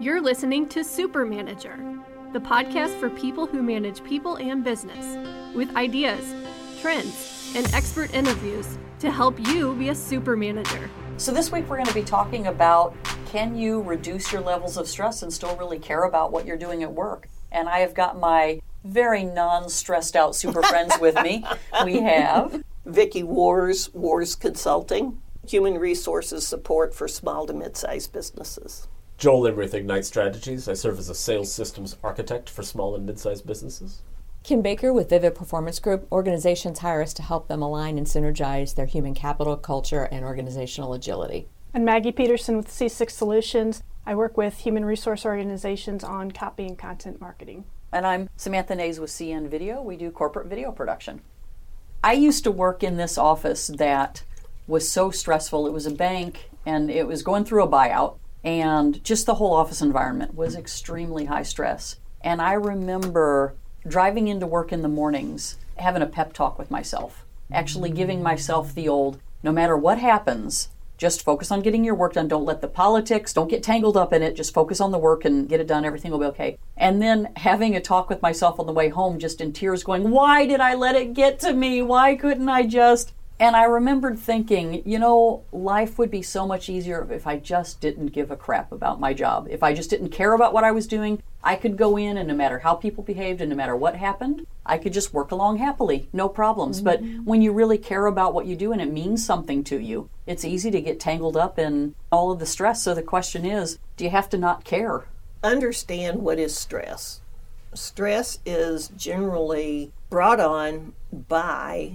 You're listening to Super Manager, the podcast for people who manage people and business, with ideas, trends, and expert interviews to help you be a super manager. So, this week we're going to be talking about can you reduce your levels of stress and still really care about what you're doing at work? And I have got my very non stressed out super friends with me. We have Vicki Wors, Wors Consulting, Human Resources Support for Small to Mid-sized Businesses. Joel Emery Ignite Strategies. I serve as a sales systems architect for small and mid-sized businesses. Kim Baker with Vivid Performance Group. Organizations hire us to help them align and synergize their human capital, culture, and organizational agility. And Maggie Peterson with C6 Solutions. I work with human resource organizations on copy and content marketing. And I'm Samantha Naes with CN Video. We do corporate video production. I used to work in this office that was so stressful. It was a bank and it was going through a buyout and just the whole office environment was extremely high stress. And I remember driving into work in the mornings, having a pep talk with myself, actually giving myself the old no matter what happens, just focus on getting your work done. Don't let the politics, don't get tangled up in it. Just focus on the work and get it done. Everything will be okay. And then having a talk with myself on the way home, just in tears, going, Why did I let it get to me? Why couldn't I just? And I remembered thinking, you know, life would be so much easier if I just didn't give a crap about my job. If I just didn't care about what I was doing, I could go in and no matter how people behaved and no matter what happened, I could just work along happily, no problems. Mm-hmm. But when you really care about what you do and it means something to you, it's easy to get tangled up in all of the stress. So the question is, do you have to not care? Understand what is stress. Stress is generally brought on by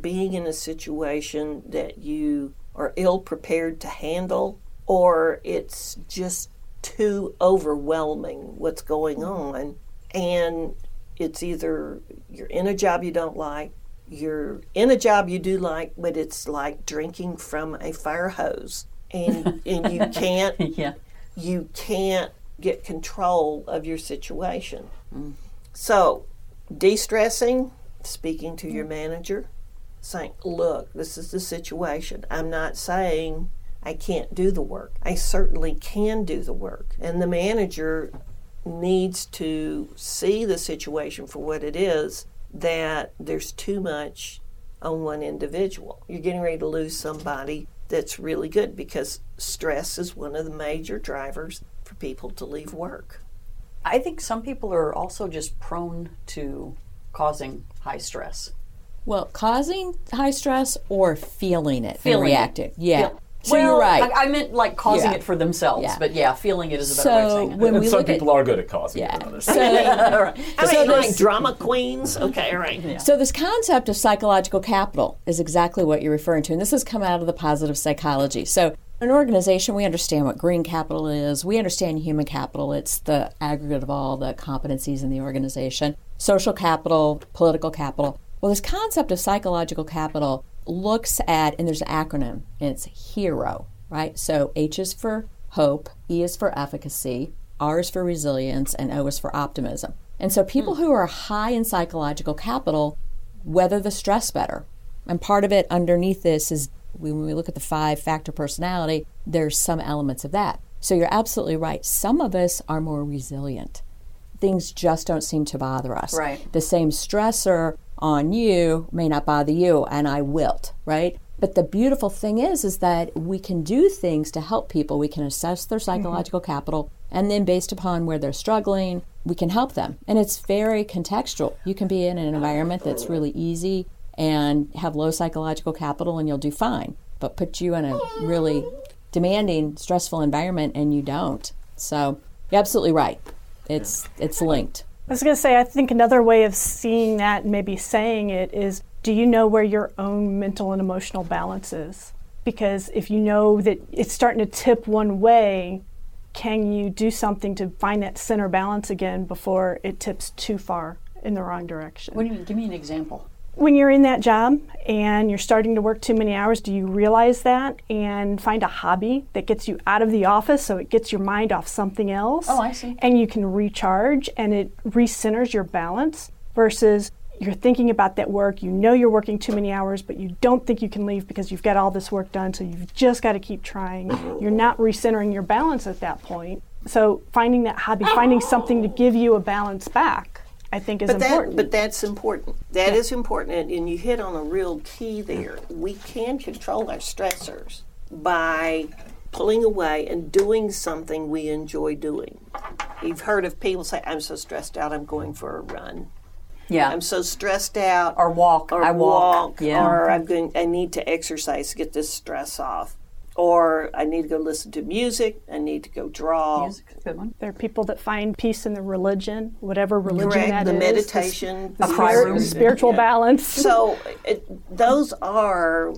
being in a situation that you are ill prepared to handle, or it's just too overwhelming what's going on. And it's either you're in a job you don't like, you're in a job you do like, but it's like drinking from a fire hose. And, and you can't yeah. you can't get control of your situation. Mm. So, de-stressing, speaking to your manager, saying, look, this is the situation. I'm not saying I can't do the work. I certainly can do the work. And the manager needs to see the situation for what it is that there's too much on one individual. You're getting ready to lose somebody that's really good because stress is one of the major drivers for people to leave work. I think some people are also just prone to causing high stress. Well, causing high stress or feeling it feeling and reacting. It. Yeah. Feel- so well, you're right. I, I meant like causing Yeah. it for themselves, Yeah. but yeah, feeling it is a better So way of saying it. when and we some look at- people are good at causing Yeah. it than others. So, I So mean, like drama queens. Okay, all right. So, this concept of psychological capital is exactly what you're referring to. And this has come out of the positive psychology. So, an organization, we understand what green capital is. We understand human capital. It's the aggregate of all the competencies in the organization. Social capital, political capital. Well, this concept of psychological capital looks at, and there's an acronym, and it's HERO, right? So, H is for hope, E is for efficacy, R is for resilience, and O is for optimism. And so, people hmm. who are high in psychological capital weather the stress better. And part of it underneath this is when we look at the five factor personality, there's some elements of that. So you're absolutely right. Some of us are more resilient. Things just don't seem to bother us. Right. The same stressor on you may not bother you, and I wilt, right? But the beautiful thing is, is that we can do things to help people. We can assess their mm-hmm. psychological capital, and then based upon where they're struggling, we can help them. And it's very contextual. You can be in an environment that's really easy and have low psychological capital, and you'll do fine. But put you in a really demanding, stressful environment, and you don't. So you're absolutely right. It's it's linked. I was going to say, I think another way of seeing that and maybe saying it is do you know where your own mental and emotional balance is? Because if you know that it's starting to tip one way, can you do something to find that center balance again before it tips too far in the wrong direction? What do you mean? Give me an example. When you're in that job and you're starting to work too many hours, do you realize that and find a hobby that gets you out of the office so it gets your mind off something else? Oh, I see. And you can recharge and it recenters your balance versus you're thinking about that work, you know you're working too many hours, but you don't think you can leave because you've got all this work done, so you've just got to keep trying. Mm-hmm. You're not recentering your balance at that point. So finding that hobby, finding something to give you a balance back, I think is But important. that, but that's important. That is important, and, and you hit on a real key there. We can control our stressors by pulling away and doing something we enjoy doing. You've heard of people say, "I'm so stressed out, I'm going for a run." Yeah. I'm so stressed out, Or walk. or I walk. walk, Yeah. or I'm mm-hmm. going. I need to exercise to get this stress off, or I need to go listen to music. I need to go draw. Music's a good one. there are people that find peace in the religion, whatever religion Correct. that the is, meditation, A the prayer room. spiritual Yeah. balance. so it, those are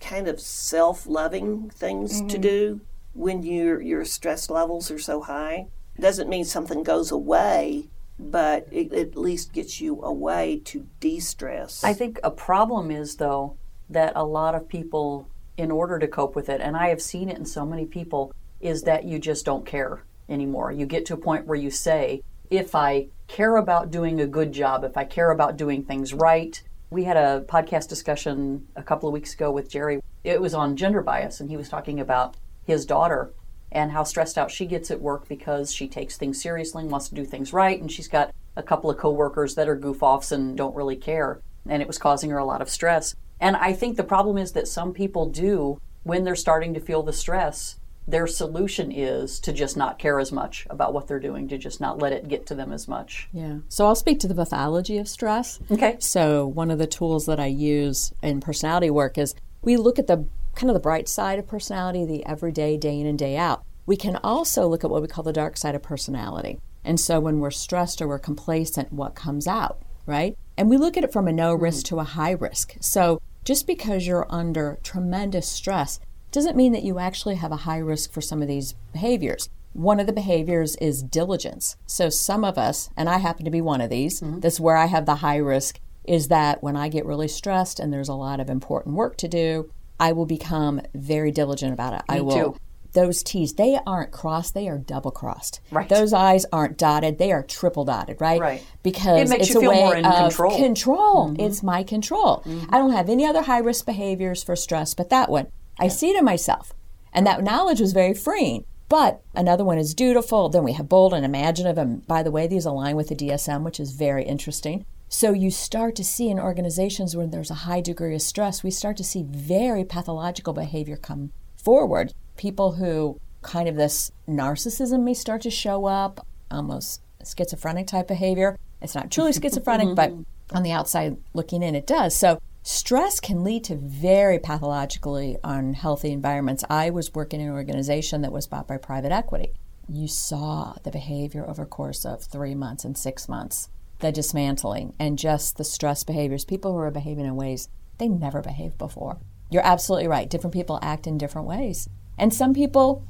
kind of self-loving things to mm-hmm. do when your your stress levels are so high doesn't mean something goes away but it at least gets you a way to de-stress I think a problem is, though, that a lot of people, in order to cope with it, and I have seen it in so many people, is that you just don't care anymore. You get to a point where you say, if I care about doing a good job, if I care about doing things right, we had a podcast discussion a couple of weeks ago with Jerry. It was on gender bias, and he was talking about his daughter and how stressed out she gets at work because she takes things seriously and wants to do things right, and she's got a couple of coworkers that are goof offs and don't really care, and it was causing her a lot of stress. And I think the problem is that some people do, when they're starting to feel the stress, their solution is to just not care as much about what they're doing, to just not let it get to them as much. Yeah. So I'll speak to the pathology of stress. Okay. So one of the tools that I use in personality work is we look at the kind of the bright side of personality, the everyday, day in and day out. We can also look at what we call the dark side of personality. And so when we're stressed or we're complacent, what comes out, right? And we look at it from a no risk hmm. to a high risk. So just because you're under tremendous stress doesn't mean that you actually have a high risk for some of these behaviors. One of the behaviors is diligence. So some of us, and I happen to be one of these, mm-hmm. that's where I have the high risk, is that when I get really stressed and there's a lot of important work to do, I will become very diligent about it. I will too. Those T's, they aren't crossed, they are double crossed. Right. Those I's aren't dotted, they are triple dotted, right? Right. Because It makes it's you a feel way more in of control. control. Mm-hmm. It's my control. Mm-hmm. I don't have any other high risk behaviors for stress but that one. I see in myself. And that knowledge was very freeing. But another one is dutiful. Then we have bold and imaginative. And by the way, these align with the DSM, which is very interesting. So you start to see in organizations when there's a high degree of stress, we start to see very pathological behavior come forward. People who kind of this narcissism may start to show up, almost schizophrenic type behavior. It's not truly schizophrenic, but on the outside looking in, it does. So stress can lead to very pathologically unhealthy environments. I was working in an organization that was bought by private equity. You saw the behavior over course of three months and six months, the dismantling and just the stress behaviors. People who are behaving in ways they never behaved before. You're absolutely right. Different people act in different ways. And some people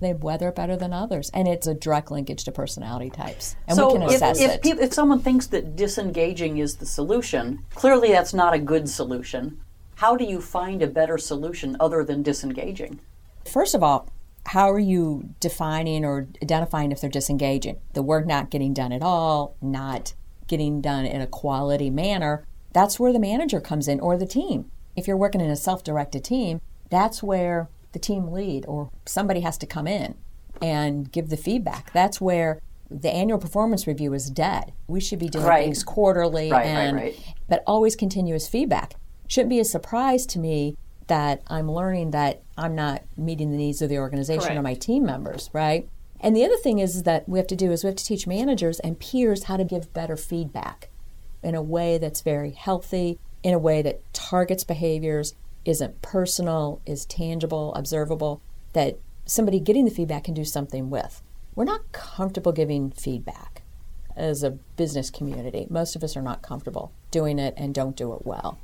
they weather better than others. And it's a direct linkage to personality types. And so we can assess if, it. peop- if someone thinks that disengaging is the solution, clearly that's not a good solution. How do you find a better solution other than disengaging? First of all, how are you defining or identifying if they're disengaging? The work not getting done at all, not getting done in a quality manner. That's where the manager comes in or the team. If you're working in a self directed team, that's where the team lead or somebody has to come in and give the feedback. That's where the annual performance review is dead. We should be doing Right. things quarterly Right, and right. but always continuous feedback. Shouldn't be a surprise to me that I'm learning that I'm not meeting the needs of the organization or my team members, right? And the other thing is that we have to do is we have to teach managers and peers how to give better feedback in a way that's very healthy, in a way that targets behaviors, isn't personal, is tangible, observable, that somebody getting the feedback can do something with. We're not comfortable giving feedback as a business community. Most of us are not comfortable doing it and don't do it well.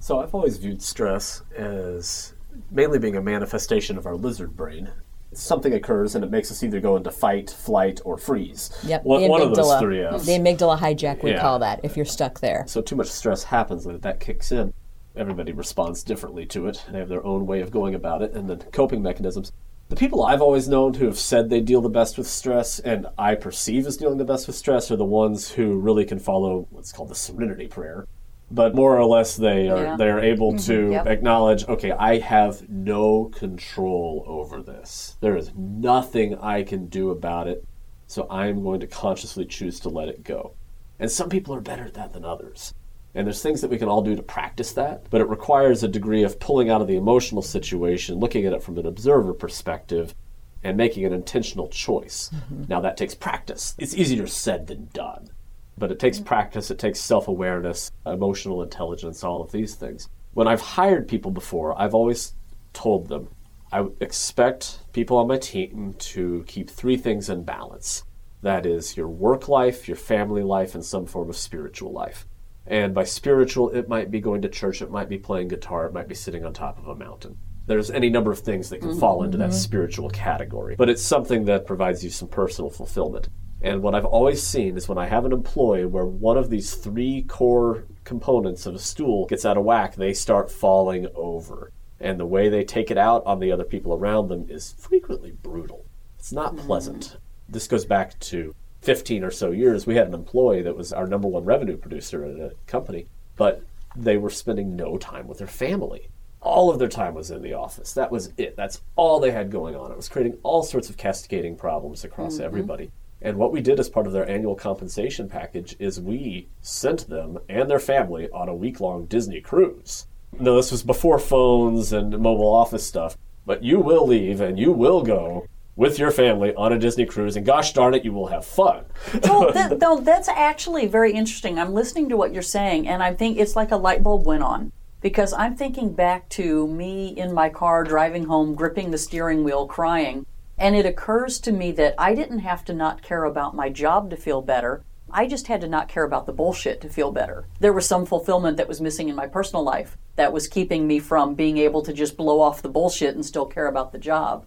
So I've always viewed stress as mainly being a manifestation of our lizard brain. Something occurs and it makes us either go into fight, flight, or freeze. Yep, One, one of those three Fs. The amygdala hijack, we Yeah. call that, if you're stuck there. So too much stress happens that that kicks in. Everybody responds differently to it. They have their own way of going about it and then coping mechanisms. The people I've always known who have said they deal the best with stress and I perceive as dealing the best with stress are the ones who really can follow what's called the serenity prayer. but more or less they are Yeah. they are able mm-hmm. to Yep. acknowledge, okay, I have no control over this. There is nothing I can do about it, so I'm going to consciously choose to let it go. And some people are better at that than others. And there's things that we can all do to practice that, but it requires a degree of pulling out of the emotional situation, looking at it from an observer perspective, and making an intentional choice. Mm-hmm. Now, that takes practice. It's easier said than done, but it takes mm-hmm. practice, it takes self awareness, emotional intelligence, all of these things. When I've hired people before, I've always told them I expect people on my team to keep three things in balance that is, your work life, your family life, and some form of spiritual life. And by spiritual, it might be going to church, it might be playing guitar, it might be sitting on top of a mountain. There's any number of things that can mm-hmm. fall into that mm-hmm. spiritual category, but it's something that provides you some personal fulfillment. And what I've always seen is when I have an employee where one of these three core components of a stool gets out of whack, they start falling over. And the way they take it out on the other people around them is frequently brutal. It's not mm-hmm. pleasant. This goes back to 15 or so years. We had an employee that was our number one revenue producer at a company, but they were spending no time with their family. All of their time was in the office. That was it. That's all they had going on. It was creating all sorts of cascading problems across mm-hmm. everybody. And what we did as part of their annual compensation package is we sent them and their family on a week long Disney cruise. No, this was before phones and mobile office stuff, but you will leave and you will go with your family on a Disney cruise, and gosh darn it, you will have fun. well, that, no, that's actually very interesting. I'm listening to what you're saying, and I think it's like a light bulb went on because I'm thinking back to me in my car driving home, gripping the steering wheel, crying. And it occurs to me that I didn't have to not care about my job to feel better. I just had to not care about the bullshit to feel better. There was some fulfillment that was missing in my personal life that was keeping me from being able to just blow off the bullshit and still care about the job.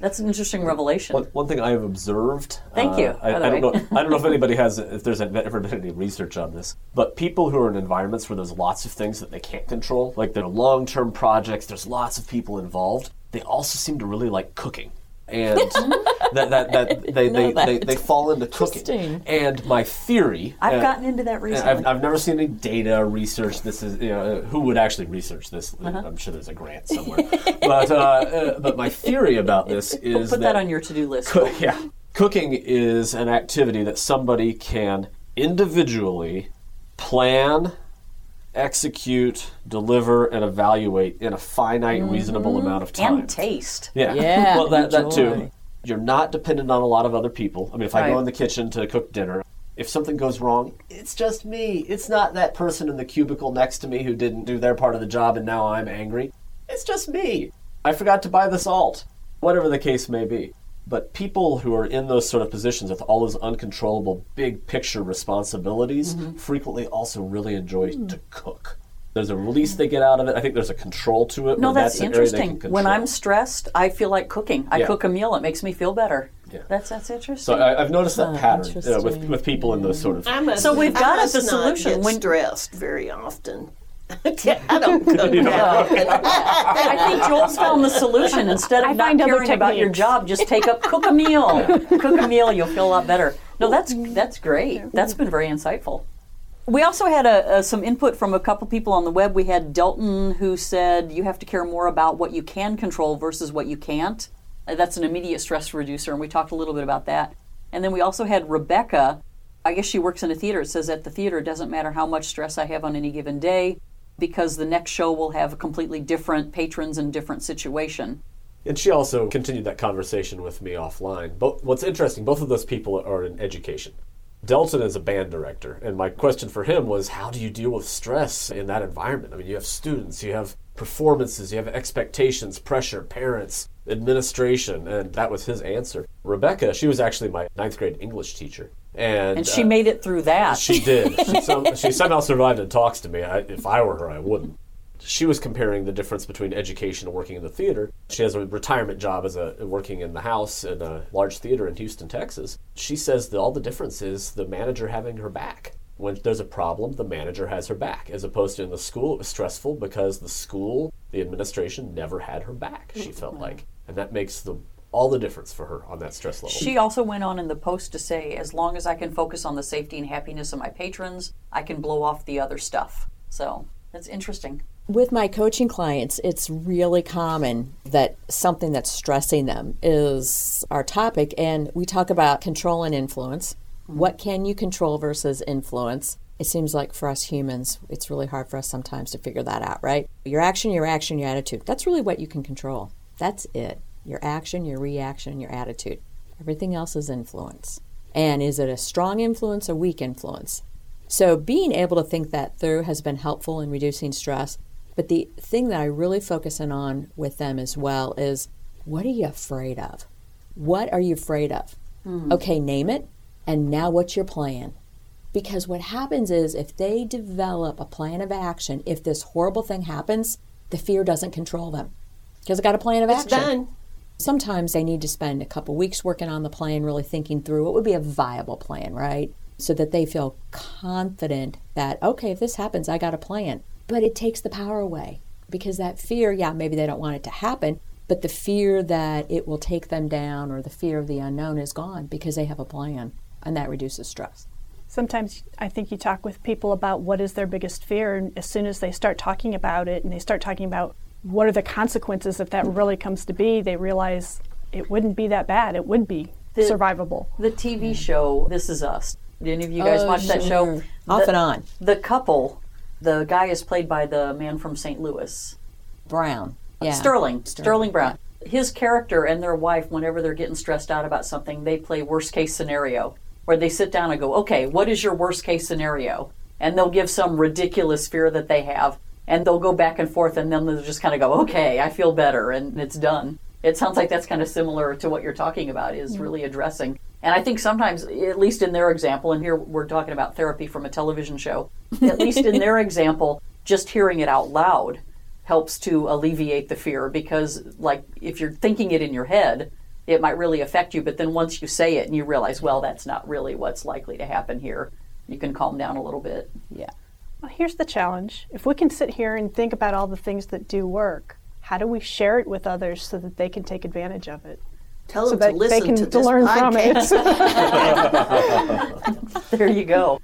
That's an interesting revelation. One, one thing I have observed. Thank uh, you, I, I don't know. I don't know if anybody has, if there's ever been any research on this, but people who are in environments where there's lots of things that they can't control, like they're long-term projects, there's lots of people involved. They also seem to really like cooking, and that, that, that they, they, know they, they fall into cooking. And my theory, I've uh, gotten into that recently. I've, I've never seen any data research. This is you know, who would actually research this. Uh-huh. I'm sure there's a grant somewhere. but uh, uh, but my theory about this is Put that on your to-do list. Coo- yeah, cooking is an activity that somebody can individually plan, execute, deliver, and evaluate in a finite, mm-hmm. reasonable amount of time. and taste. Yeah. Yeah, well, that, that too. You're not dependent on a lot of other people. I mean, if I go in the kitchen to cook dinner, if something goes wrong, it's just me. It's not that person in the cubicle next to me who didn't do their part of the job and now I'm angry. It's just me. I forgot to buy the salt. Whatever the case may be. But people who are in those sort of positions with all those uncontrollable big picture responsibilities Mm-hmm. frequently also really enjoy to cook. There's a release they get out of it. I think there's a control to it. No, where that's, an interesting. When I'm stressed, I feel like cooking. I Yeah. cook a meal; it makes me feel better. Yeah. That's that's interesting. So I, I've noticed that Ah, pattern you know, with with people in those sort of. I must, So we've got it, must the not solution. Get When- stressed very often. I don't cook that often. I think Joel's found the solution. Instead of I not find other caring about your techniques. job, just take up cook a meal. cook a meal, you'll feel a lot better. No, that's that's great. That's been very insightful. We also had a, a, some input from a couple people on the web. We had Delton who said you have to care more about what you can control versus what you can't. Uh, That's an immediate stress reducer, and we talked a little bit about that. And then we also had Rebecca. I guess she works in a theater. It says at the theater, it doesn't matter how much stress I have on any given day because the next show will have completely different patrons and different situation. And she also continued that conversation with me offline. But what's interesting, both of those people are in education. Delton is a band director, and my question for him was, how do you deal with stress in that environment? I mean, you have students, you have performances, you have expectations, pressure, parents, administration, and that was his answer. Rebecca, she was actually my ninth grade English teacher, and And she uh, made it through that. She did. She, some, she somehow survived and talks to me. I, if I were her, I wouldn't. She was comparing the difference between education and working in the theater. She has a retirement job as a working in the house in a large theater in Houston, Texas. She says that all the difference is the manager having her back. When there's a problem, the manager has her back. As opposed to in the school, it was stressful because the school, the administration, never had her back. She felt like, and that makes the all the difference for her on that stress level. She also went on in the post to say, as long as I can focus on the safety and happiness of my patrons, I can blow off the other stuff. So that's interesting. With my coaching clients, it's really common that something that's stressing them is our topic. And we talk about control and influence. What can you control versus influence? It seems like for us humans, it's really hard for us sometimes to figure that out, right? Your action, your action, your attitude. That's really what you can control. That's it. Your action, your reaction, your attitude. Everything else is influence. And is it a strong influence, a weak influence? So being able to think that through has been helpful in reducing stress. But the thing that I really focus in on with them as well is what are you afraid of? What are you afraid of? Hmm. Okay, name it. And now what's your plan? Because what happens is if they develop a plan of action, if this horrible thing happens, the fear doesn't control them. Because I got a plan of It's action. done. Sometimes they need to spend a couple weeks working on the plan, really thinking through what would be a viable plan, right? So that they feel confident that, okay, if this happens, I got a plan. But it takes the power away because that fear, yeah, maybe they don't want it to happen, but the fear that it will take them down or the fear of the unknown is gone because they have a plan and that reduces stress. Sometimes I think you talk with people about what is their biggest fear, and as soon as they start talking about it and they start talking about what are the consequences if that really comes to be, they realize it wouldn't be that bad. It would be survivable. The TV show This Is Us. Did any of you guys Oh, watch that show? Mm-hmm. sure. Off The- and on. The couple, the guy is played by the man from St. Louis. Brown. Yeah. Sterling, Sterling Brown. His character and their wife, whenever they're getting stressed out about something, they play worst case scenario, where they sit down and go, okay, what is your worst case scenario? And they'll give some ridiculous fear that they have, and they'll go back and forth, and then they'll just kind of go, okay, I feel better, and it's done. It sounds like that's kind of similar to what you're talking about, is really addressing. And I think sometimes, at least in their example, and here we're talking about therapy from a television show, at least in their example, just hearing it out loud helps to alleviate the fear because like if you're thinking it in your head it might really affect you but then once you say it and you realize well that's not really what's likely to happen here you can calm down a little bit Yeah. Well, here's the challenge. If we can sit here and think about all the things that do work, how do we share it with others so that they can take advantage of it? Tell So them that to they listen can to to this learn from it. there you go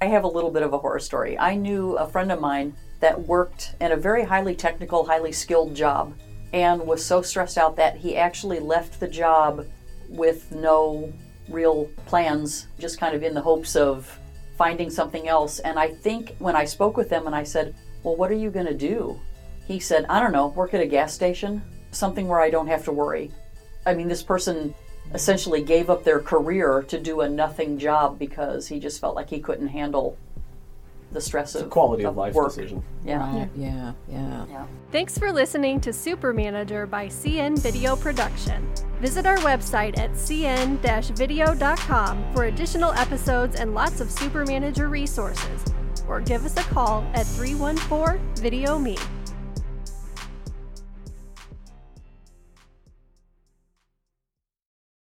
i have a little bit of a horror story i knew a friend of mine that worked in a very highly technical highly skilled job and was so stressed out that he actually left the job with no real plans just kind of in the hopes of finding something else. And i think when i spoke with them and i said well what are you going to do? He said i don't know work at a gas station something where i don't have to worry. I mean, this person essentially gave up their career to do a nothing job because he just felt like he couldn't handle the stress of the Quality of life work. decision. Yeah. Right. Yeah. Yeah. Thanks for listening to Super Manager by CN Video Production. Visit our website at cn-video.com for additional episodes and lots of Super Manager resources, or give us a call at 314 Video Me.